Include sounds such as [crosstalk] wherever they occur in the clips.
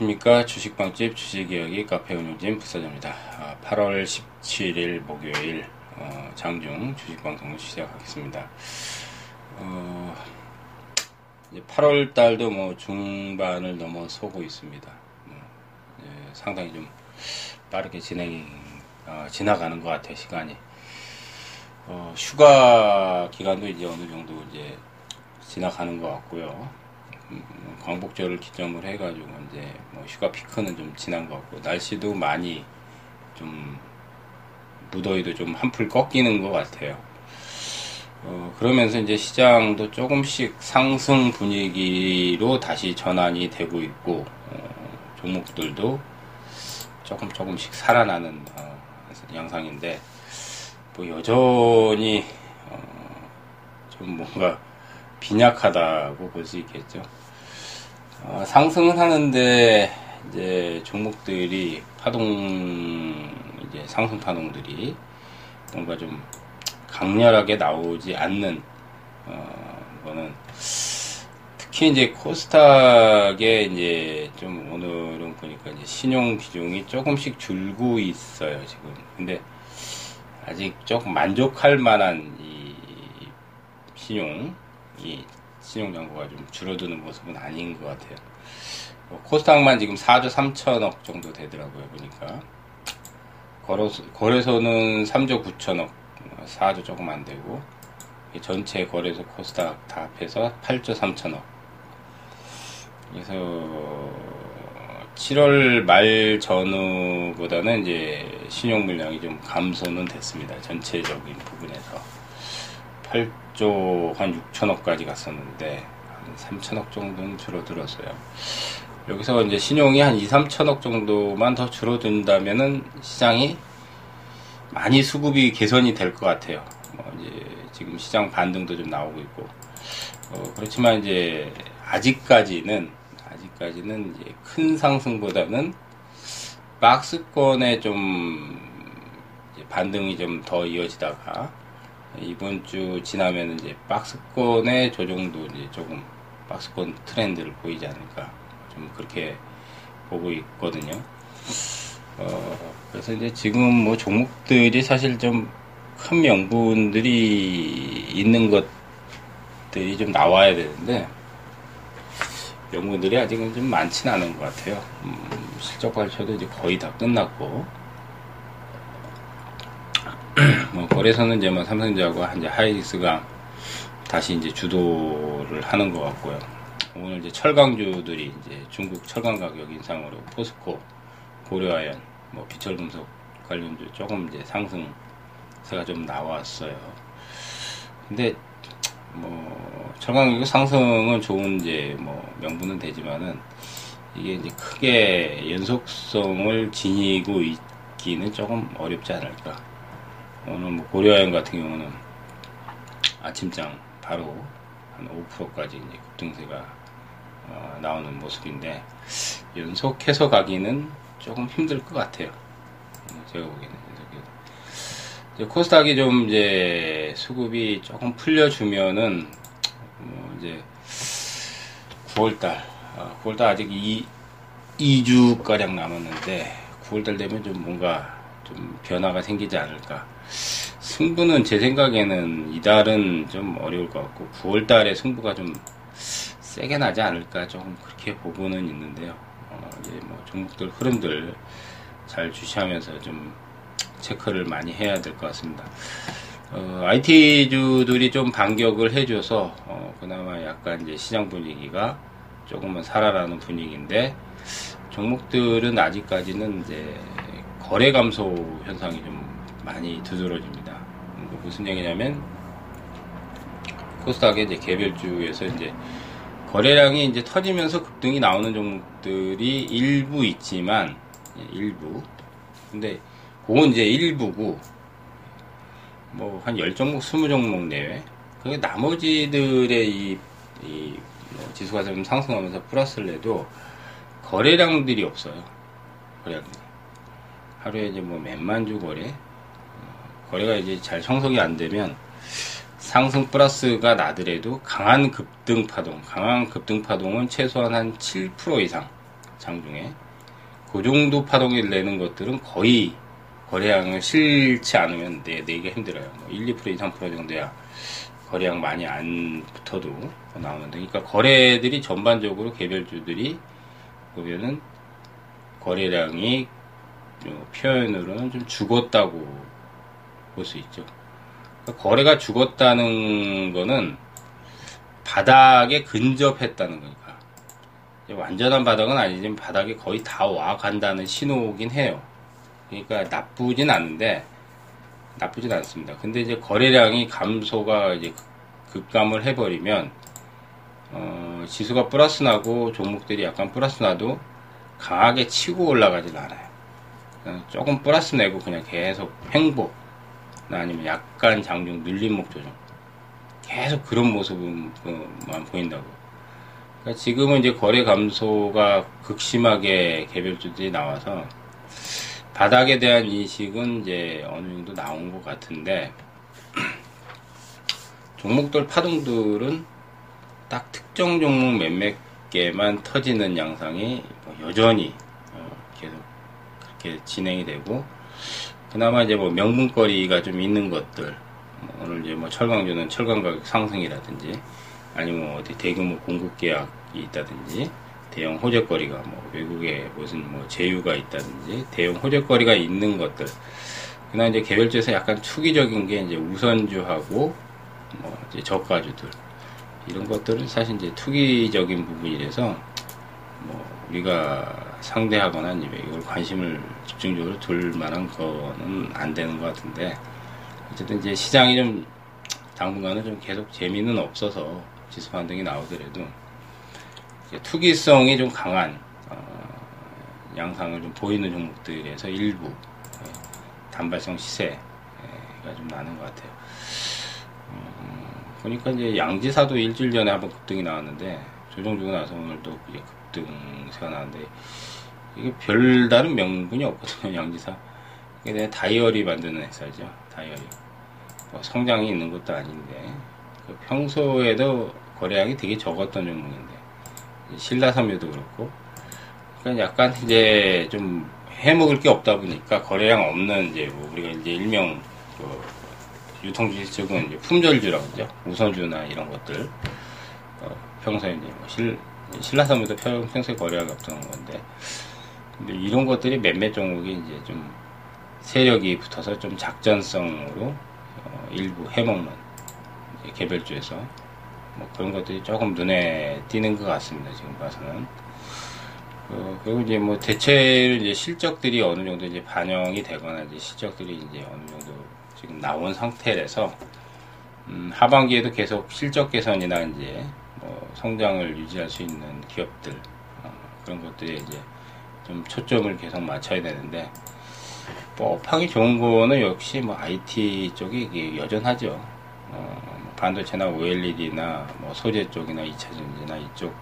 안녕하십니까 주식방집 주식이야기 카페 운영진 부사장입니다. 8월 17일 목요일 어, 장중 주식방송을 시작하겠습니다. 어, 8월 달도 뭐 중반을 넘어서고 있습니다. 뭐, 예, 상당히 좀 빠르게 진행이 어, 지나가는 것 같아요 시간이. 어, 휴가 기간도 이제 어느 정도 이제 지나가는 것 같고요. 광복절을 기점으로 해가지고 이제 뭐 휴가 피크는 좀 지난 것 같고 날씨도 많이 좀 무더위도 좀 한풀 꺾이는 것 같아요. 어, 그러면서 이제 시장도 조금씩 상승 분위기로 다시 전환이 되고 있고 어, 종목들도 조금 조금씩 살아나는 어, 양상인데 뭐 여전히 어, 좀 뭔가 빈약하다고 볼 수 있겠죠. 어, 상승은 하는데 이제 종목들이 파동 이제 상승 파동들이 뭔가 좀 강렬하게 나오지 않는 어, 거는 특히 이제 코스닥에 이제 좀 오늘은 보니까 이제 신용 비중이 조금씩 줄고 있어요 지금. 근데 아직 조금 만족할 만한 이 신용 이 신용 잔고가 좀 줄어드는 모습은 아닌 것 같아요. 뭐 코스닥만 지금 4조 3천억 정도 되더라고요, 보니까. 거래소, 거래소는 3조 9천억, 4조 조금 안 되고, 전체 거래소 코스닥 다 합해서 8조 3천억. 그래서 7월 말 전후보다는 이제 신용 물량이 좀 감소는 됐습니다. 전체적인 부분에서. 8조 한 6천억까지 갔었는데 한 3천억 정도는 줄어들었어요. 여기서 이제 신용이 한 2, 3천억 정도만 더 줄어든다면은 시장이 많이 수급이 개선이 될 것 같아요. 뭐 이제 지금 시장 반등도 좀 나오고 있고 어 그렇지만 이제 아직까지는 아직까지는 이제 큰 상승보다는 박스권에 좀 반등이 좀 더 이어지다가 이번 주 지나면 이제 박스권의 조정도 이제 조금 박스권 트렌드를 보이지 않을까 좀 그렇게 보고 있거든요. 어, 그래서 이제 지금 뭐 종목들이 사실 좀 큰 명분들이 있는 것들이 좀 나와야 되는데 명분들이 아직은 좀 많지는 않은 것 같아요. 음, 실적 발표도 이제 거의 다 끝났고 뭐 이제 뭐 삼성전자와 이제 하이닉스가 다시 이제 주도를 하는 것 같고요. 오늘 이제 철강주들이 이제 중국 철강 가격 인상으로 포스코, 고려아연, 뭐 비철금속 관련주 조금 이제 상승세가 좀 나왔어요. 근데 뭐 철강 가격 상승은 좋은 이제 뭐 명분은 되지만은 이게 이제 크게 연속성을 지니고 있기는 조금 어렵지 않을까. 오늘 뭐 고려아연 같은 경우는 아침장 바로 한 5%까지 이제 급등세가 어, 나오는 모습인데 연속해서 가기는 조금 힘들 것 같아요. 음, 제가 보기에는 이제 코스닥이 좀 이제 수급이 조금 풀려주면은 뭐 이제 9월달 어, 9월달 아직 2, 2주 가량 남았는데 9월달 되면 좀 뭔가 좀 변화가 생기지 않을까. 승부는 제 생각에는 이달은 좀 어려울 것 같고 9월 달에 승부가 좀 세게 나지 않을까 조금 그렇게 보고는 있는데요. 어, 이제 뭐 종목들 흐름들 잘 주시하면서 좀 체크를 많이 해야 될 것 같습니다. 어, IT주들이 좀 반격을 해줘서 어, 그나마 약간 이제 시장 분위기가 조금은 살아나는 분위기인데 종목들은 아직까지는 이제 거래 감소 현상이 좀 많이 두드러집니다. 무슨 얘기냐면 코스닥의 이제 개별주에서 이제 거래량이 이제 터지면서 급등이 나오는 종목들이 일부 있지만 예, 일부 근데 그건 이제 일부고 뭐 한 10종목, 20종목 내외 그 나머지들의 이, 이 뭐 지수가 좀 상승하면서 플러스를 내도 거래량들이 없어요. 거래량들이. 하루에 이제 뭐 몇만 주 거래 거래가 이제 잘 형성이 안 되면 상승 플러스가 나더라도 강한 급등 파동, 강한 급등 파동은 최소한 한 7% 이상, 장중에. 그 정도 파동이 내는 것들은 거의 거래량을 실지 않으면 내, 내기가 힘들어요. 뭐 1, 2% 2, 3% 정도야 거래량 많이 안 붙어도 나오는데. 그러니까 거래들이 전반적으로 개별주들이 보면은 거래량이 표현으로는 좀 죽었다고 볼 수 있죠. 그러니까 거래가 죽었다는 거는 바닥에 근접했다는 거니까. 완전한 바닥은 아니지만 바닥에 거의 다 와 간다는 신호긴 해요. 그러니까 나쁘진 않은데, 나쁘진 않습니다. 근데 이제 거래량이 감소가 이제 급감을 해버리면, 어, 지수가 플러스 나고 종목들이 약간 플러스 나도 강하게 치고 올라가진 않아요. 조금 플러스 내고 그냥 계속 횡보, 아니면 약간 장중 눌림목 조정. 계속 그런 모습만 보인다고. 그러니까 지금은 이제 거래 감소가 극심하게 개별주들이 나와서 바닥에 대한 인식은 이제 어느 정도 나온 것 같은데 [clears throat] 종목들 파동들은 딱 특정 종목 몇몇 개만 터지는 양상이 뭐 여전히 어, 계속 그렇게 진행이 되고 그나마 이제 뭐 명분거리가 좀 있는 것들 뭐 오늘 이제 뭐 철강주는 철강 가격 상승이라든지 아니면 뭐 어디 대규모 공급 계약이 있다든지 대형 호재거리가 뭐 외국에 무슨 뭐 제휴가 있다든지 대형 호재거리가 있는 것들. 그나 이제 개별주에서 약간 투기적인 게 이제 우선주하고 뭐 이제 저가주들. 이런 것들은 사실 이제 투기적인 부분이라서 뭐 우리가 상대하거나 이걸 관심을 집중적으로 둘 만한 거는 안 되는 것 같은데 어쨌든 이제 시장이 좀 당분간은 좀 계속 재미는 없어서 지수 반등이 나오더라도 투기성이 좀 강한 어, 양상을 좀 보이는 종목들에서 일부 예, 단발성 시세가 좀 나는 것 같아요. 음, 보니까 이제 양지사도 일주일 전에 한번 급등이 나왔는데 조정 주고 나서 오늘 또 급등세가 나왔는데 이게 별다른 명분이 없거든요 [laughs] 양지사. 이게 다이어리 만드는 회사죠 다이어리. 뭐 성장이 있는 것도 아닌데. 그 평소에도 거래량이 되게 적었던 종목인데. 신라섬유도 그렇고. 그러니까 약간 이제 좀 해먹을 게 없다 보니까 거래량 없는 이제 뭐 우리가 이제 일명 그 이제 품절주라고 하죠. 우선주나 이런 것들. 어 평소에 이제 뭐 실, 신라섬유도 평소에 거래량이 없던 건데 근데 이런 것들이 몇몇 종목이 이제 좀 세력이 붙어서 좀 작전성으로 어 일부 해먹는 개별주에서 뭐 그런 것들이 조금 눈에 띄는 것 같습니다. 지금 봐서는. 어, 그리고 이제 뭐 대체로 이제 실적들이 어느 정도 이제 반영이 되거나 이제 실적들이 이제 어느 정도 지금 나온 상태라서 음, 하반기에도 계속 실적 개선이나 이제 뭐 성장을 유지할 수 있는 기업들 어, 그런 것들에 이제 좀 초점을 계속 맞춰야 되는데 뭐 업황이 좋은 거는 역시 뭐 IT 쪽이 여전하죠. 어, 반도체나 OLED나 뭐 소재 쪽이나 2차 전지나 이쪽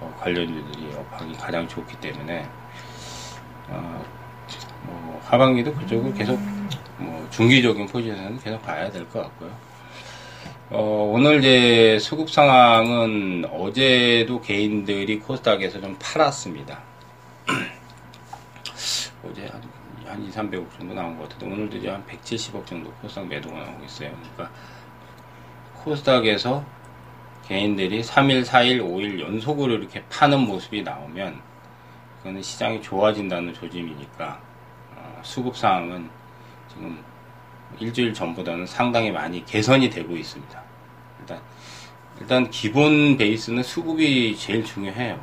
어, 관련주들이 업황이 가장 좋기 때문에 어, 뭐 하반기도 그쪽을 계속 뭐 중기적인 포지션은 계속 봐야 될 것 같고요. 어, 오늘 이제 수급 상황은 어제도 개인들이 코스닥에서 좀 팔았습니다. 어제 한, 한 2, 300억 정도 나온 것 같은데 오늘도 이제 한 170억 정도 코스닥 매도가 나오고 있어요. 그러니까 코스닥에서 개인들이 3일, 4일, 5일 연속으로 이렇게 파는 모습이 나오면 그거는 시장이 좋아진다는 조짐이니까 어, 수급 상황은 지금 일주일 전보다는 상당히 많이 개선이 되고 있습니다. 일단 일단 기본 베이스는 수급이 제일 중요해요.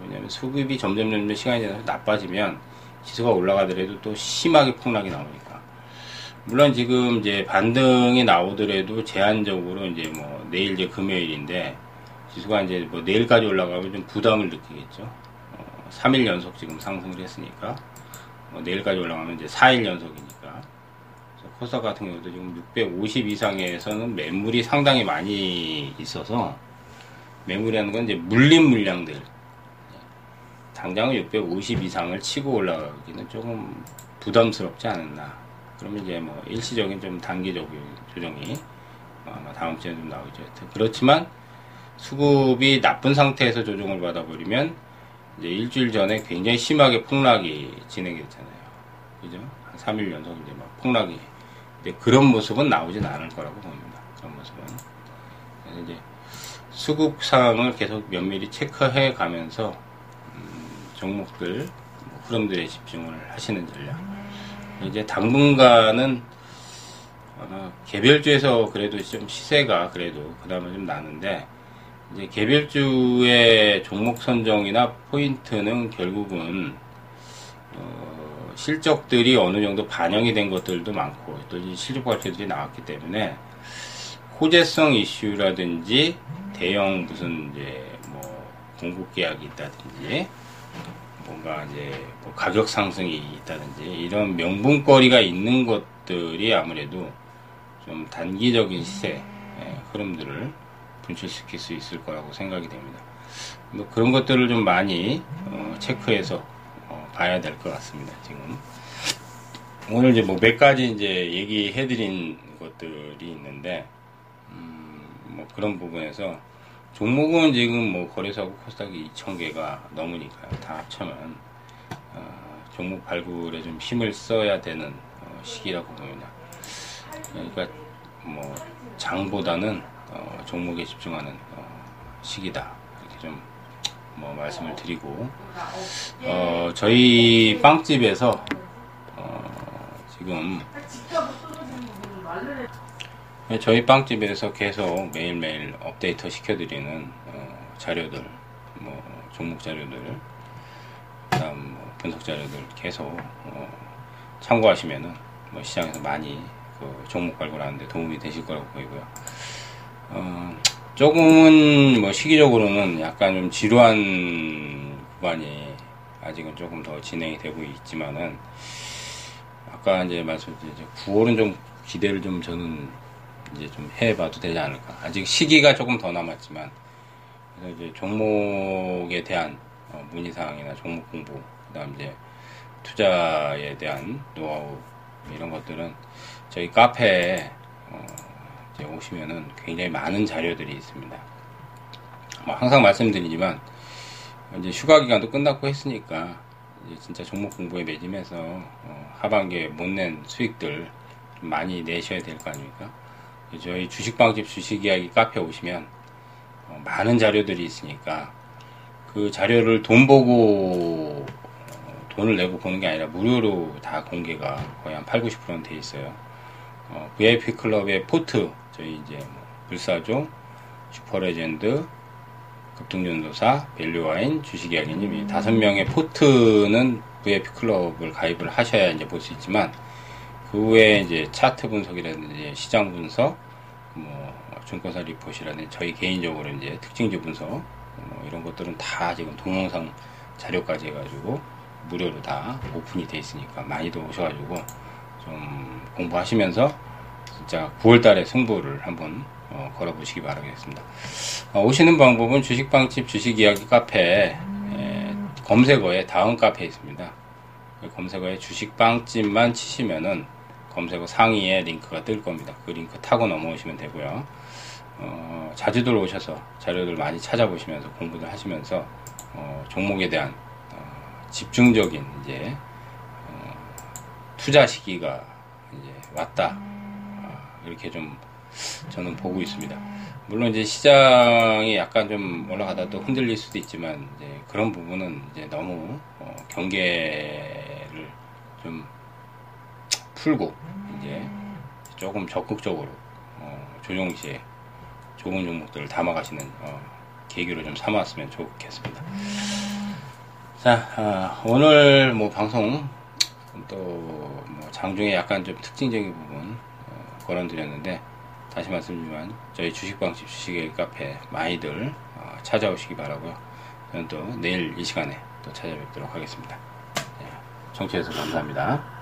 왜냐하면 수급이 점점 점점 시간이 지나서 나빠지면 지수가 올라가더라도 또 심하게 폭락이 나오니까. 물론 지금 이제 반등이 나오더라도 제한적으로 이제 뭐 내일 이제 금요일인데 지수가 이제 뭐 내일까지 올라가면 좀 부담을 느끼겠죠. 어, 3일 연속 지금 상승을 했으니까 뭐 내일까지 올라가면 이제 4일 연속이니까. 코스닥 같은 경우도 지금 650 이상에서는 매물이 상당히 많이 있어서 매물이라는 건 이제 물린 물량들 당장은 650 이상을 치고 올라가기는 조금 부담스럽지 않았나 그러면 이제 뭐 일시적인 좀 단기적인 조정이 아마 다음 주에 좀 나오죠. 그렇지만 수급이 나쁜 상태에서 조정을 받아버리면 이제 일주일 전에 굉장히 심하게 폭락이 진행됐잖아요. 그죠? 한 3일 연속 이제 막 폭락이. 근데 그런 모습은 나오진 않을 거라고 봅니다. 그런 모습은. 이제 수급 상황을 계속 면밀히 체크해 가면서 음, 종목들 뭐 흐름들에 집중을 하시는 전략. 이제 당분간은 어, 개별주에서 그래도 좀 시세가 그래도 그나마 좀 나는데 이제 개별주의 종목 선정이나 포인트는 결국은 어, 실적들이 어느 정도 반영이 된 것들도 많고 또 실적 발표들이 나왔기 때문에 호재성 이슈라든지 대형 무슨 이제 뭐 공급 계약이 있다든지 뭔가 이제 뭐 가격 상승이 있다든지 이런 명분거리가 있는 것들이 아무래도 좀 단기적인 시세 예, 흐름들을 분출시킬 수 있을 거라고 생각이 됩니다. 뭐 그런 것들을 좀 많이 어, 체크해서 어, 봐야 될 것 같습니다. 지금 오늘 이제 뭐 몇 가지 이제 얘기해드린 것들이 있는데 음, 뭐 그런 부분에서 종목은 지금 뭐 거래소하고 코스닥이 2,000개가 넘으니까요. 다 합치면 어, 종목 발굴에 좀 힘을 써야 되는 어, 시기라고 봅니다. 그러니까 뭐 장보다는 어, 종목에 집중하는 어, 시기다 이렇게 좀 뭐 말씀을 드리고 어, 저희 빵집에서 어, 지금 네, 저희 빵집에서 계속 매일매일 업데이트 시켜드리는 어, 자료들, 뭐 종목 자료들, 그다음 뭐 분석 자료들 계속 어, 참고하시면은 뭐 시장에서 많이 그 종목 발굴하는데 도움이 되실 거라고 보이고요. 어, 조금은 뭐 시기적으로는 약간 좀 지루한 구간이 아직은 조금 더 진행이 되고 있지만은 아까 이제 말씀드린 이제 9월은 좀 기대를 좀 저는 이제 좀 해봐도 되지 않을까. 아직 시기가 조금 더 남았지만, 그래서 이제 종목에 대한 어, 문의사항이나 종목 공부, 그 다음 이제 투자에 대한 노하우, 이런 것들은 저희 카페에 어, 이제 오시면은 굉장히 많은 자료들이 있습니다. 뭐 항상 말씀드리지만, 이제 휴가 기간도 끝났고 했으니까, 진짜 종목 공부에 매진해서 어, 하반기에 못 낸 수익들 많이 내셔야 될 거 아닙니까? 저희 주식방집 주식이야기 카페 오시면 어, 많은 자료들이 있으니까 그 자료를 돈 보고 어, 돈을 내고 보는 게 아니라 무료로 다 공개가 거의 한 8, 90%는 돼 있어요. 어, VIP 클럽의 포트 저희 이제 뭐 불사조, 슈퍼레전드, 급등전도사, 밸류와인, 주식이야기님 이 다섯 명의 포트는 VIP 클럽을 가입을 하셔야 이제 볼 수 있지만 그 후에 이제 차트 분석이라든지 시장 분석, 뭐 증권사 리포트라든지 저희 개인적으로 이제 특징주 분석 뭐 이런 것들은 다 지금 동영상 자료까지 해가지고 무료로 다 오픈이 돼 있으니까 많이도 오셔가지고 좀 공부하시면서 진짜 9월달에 승부를 한번 어, 걸어보시기 바라겠습니다. 어, 오시는 방법은 주식방집 주식이야기 카페 에, 검색어에 다음 카페 있습니다. 그 검색어에 주식빵집만 치시면은 검색어 상위에 링크가 뜰 겁니다. 그 링크 타고 넘어오시면 되고요. 어, 자주들 오셔서 자료들 많이 찾아보시면서 공부를 하시면서 어, 종목에 대한 어, 집중적인 이제 어, 투자 시기가 이제 왔다 어, 이렇게 좀 저는 보고 있습니다. 물론 이제 시장이 약간 좀 올라가다 또 흔들릴 수도 있지만 이제 그런 부분은 이제 너무 어, 경계를 좀 풀고 이제 조금 적극적으로 어, 조정 시에 좋은 종목들을 담아가시는 어, 계기로 좀 삼았으면 좋겠습니다. 자 어, 오늘 뭐 방송 또 뭐 장중에 약간 좀 특징적인 부분 어, 거론드렸는데 다시 말씀드리지만 저희 주식방집 주식의 카페 많이들 어, 찾아오시기 바라고요. 저는 또 내일 이 시간에 또 찾아뵙도록 하겠습니다. 네, 청취해서 감사합니다.